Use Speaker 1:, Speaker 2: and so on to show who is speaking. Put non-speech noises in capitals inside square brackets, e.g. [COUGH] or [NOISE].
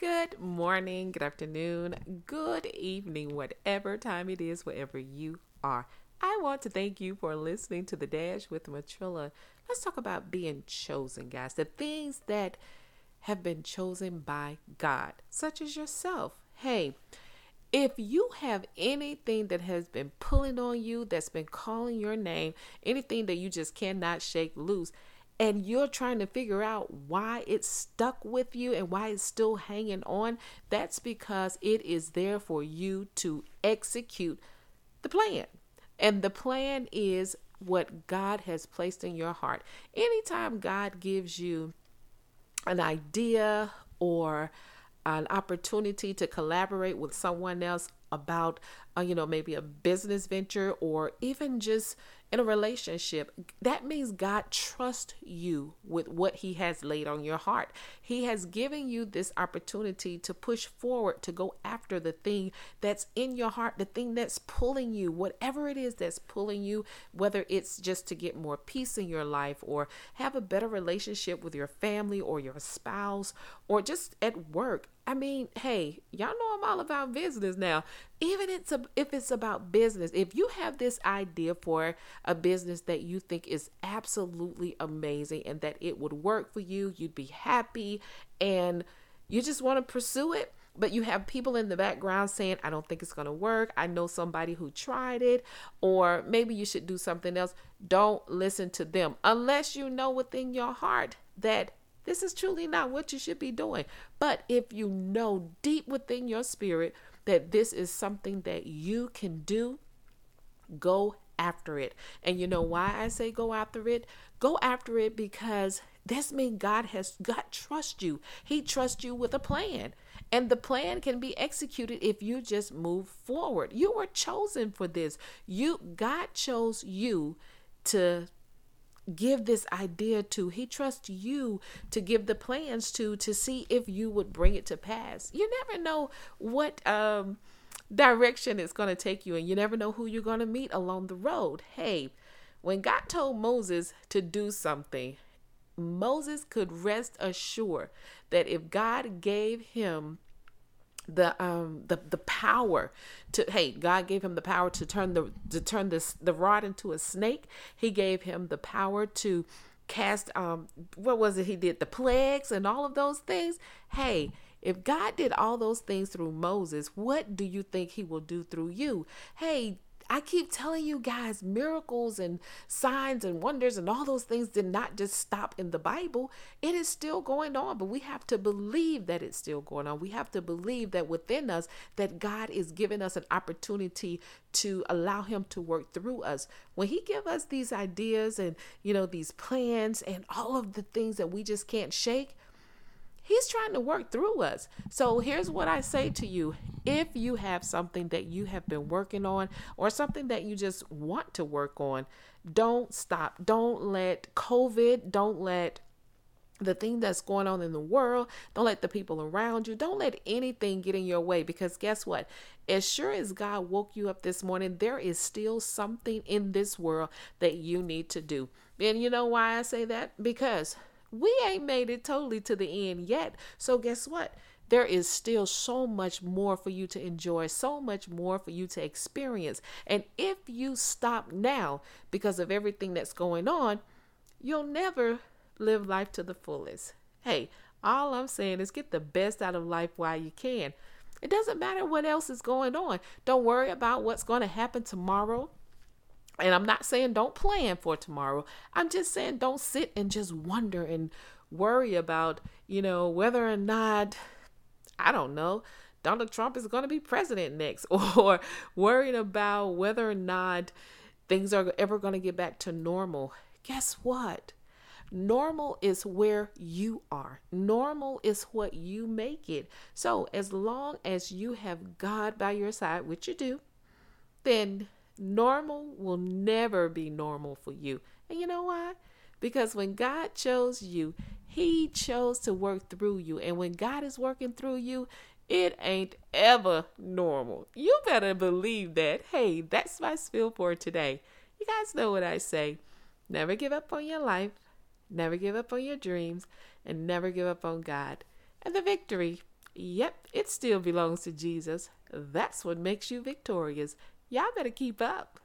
Speaker 1: Good morning, good afternoon, good evening, whatever time it is, wherever you are. I want to thank you for listening to the Dash with Matrilla. Let's talk about being chosen, guys. The things that have been chosen by God, such as yourself. Hey, if you have anything that has been pulling on you, that's been calling your name, anything that you just cannot shake loose, and you're trying to figure out why it's stuck with you and why it's still hanging on, that's because it is there for you to execute the plan. And the plan is what God has placed in your heart. Anytime God gives you an idea or an opportunity to collaborate with someone else about, uh, you know, maybe a business venture or even just in a relationship, that means God trusts you with what He has laid on your heart. He has given you this opportunity to push forward, to go after the thing that's in your heart, the thing that's pulling you, whatever it is that's pulling you, whether it's just to get more peace in your life or have a better relationship with your family or your spouse or just at work. I mean, hey, y'all know I'm all about business now. Even it's a, if it's about business, if you have this idea for a business that you think is absolutely amazing and that it would work for you, you'd be happy, and you just want to pursue it, but you have people in the background saying, I don't think it's going to work. I know somebody who tried it, or maybe you should do something else. Don't listen to them unless you know within your heart that this is truly not what you should be doing. But if you know deep within your spirit that this is something that you can do, go after it. And you know why I say go after it? Go after it because this means God has God trust you. He trusts you with a plan. And the plan can be executed if you just move forward. You were chosen for this. You God chose you to give this idea to. He trusts you to give the plans to to see if you would bring it to pass. You never know what um direction it's going to take you and you never know who you're going to meet along the road. Hey, when God told Moses to do something, Moses could rest assured that if God gave him the um the the power to hey god gave him the power to turn the to turn this the rod into a snake. He gave him the power to cast um what was it he did? The plagues and all of those things. Hey if god did all those things through moses what do you think he will do through you? Hey I keep telling you guys, miracles and signs and wonders and all those things did not just stop in the Bible. It is still going on, but we have to believe that it's still going on. We have to believe that within us that God is giving us an opportunity to allow him to work through us. When he give us these ideas and, you know, these plans and all of the things that we just can't shake, He's trying to work through us. So here's what I say to you if you have something that you have been working on or something that you just want to work on, don't stop. Don't let COVID, don't let the thing that's going on in the world, don't let the people around you, don't let anything get in your way because guess what? As sure as God woke you up this morning, there is still something in this world that you need to do. And you know why I say that? Because we ain't made it totally to the end yet. So, guess what? There is still so much more for you to enjoy, so much more for you to experience. And if you stop now because of everything that's going on, you'll never live life to the fullest. Hey, all I'm saying is get the best out of life while you can. It doesn't matter what else is going on. Don't worry about what's going to happen tomorrow. And I'm not saying don't plan for tomorrow. I'm just saying don't sit and just wonder and worry about, you know, whether or not, I don't know, Donald Trump is going to be president next, [LAUGHS] or worrying about whether or not things are ever going to get back to normal. Guess what? Normal is where you are. Normal is what you make it. So, as long as you have God by your side, which you do, then Normal will never be normal for you. And you know why? Because when God chose you, He chose to work through you. And when God is working through you, it ain't ever normal. You better believe that. Hey, that's my spiel for today. You guys know what I say. Never give up on your life, never give up on your dreams, and never give up on God. And the victory Yep, it still belongs to Jesus. That's what makes you victorious. Y'all better keep up.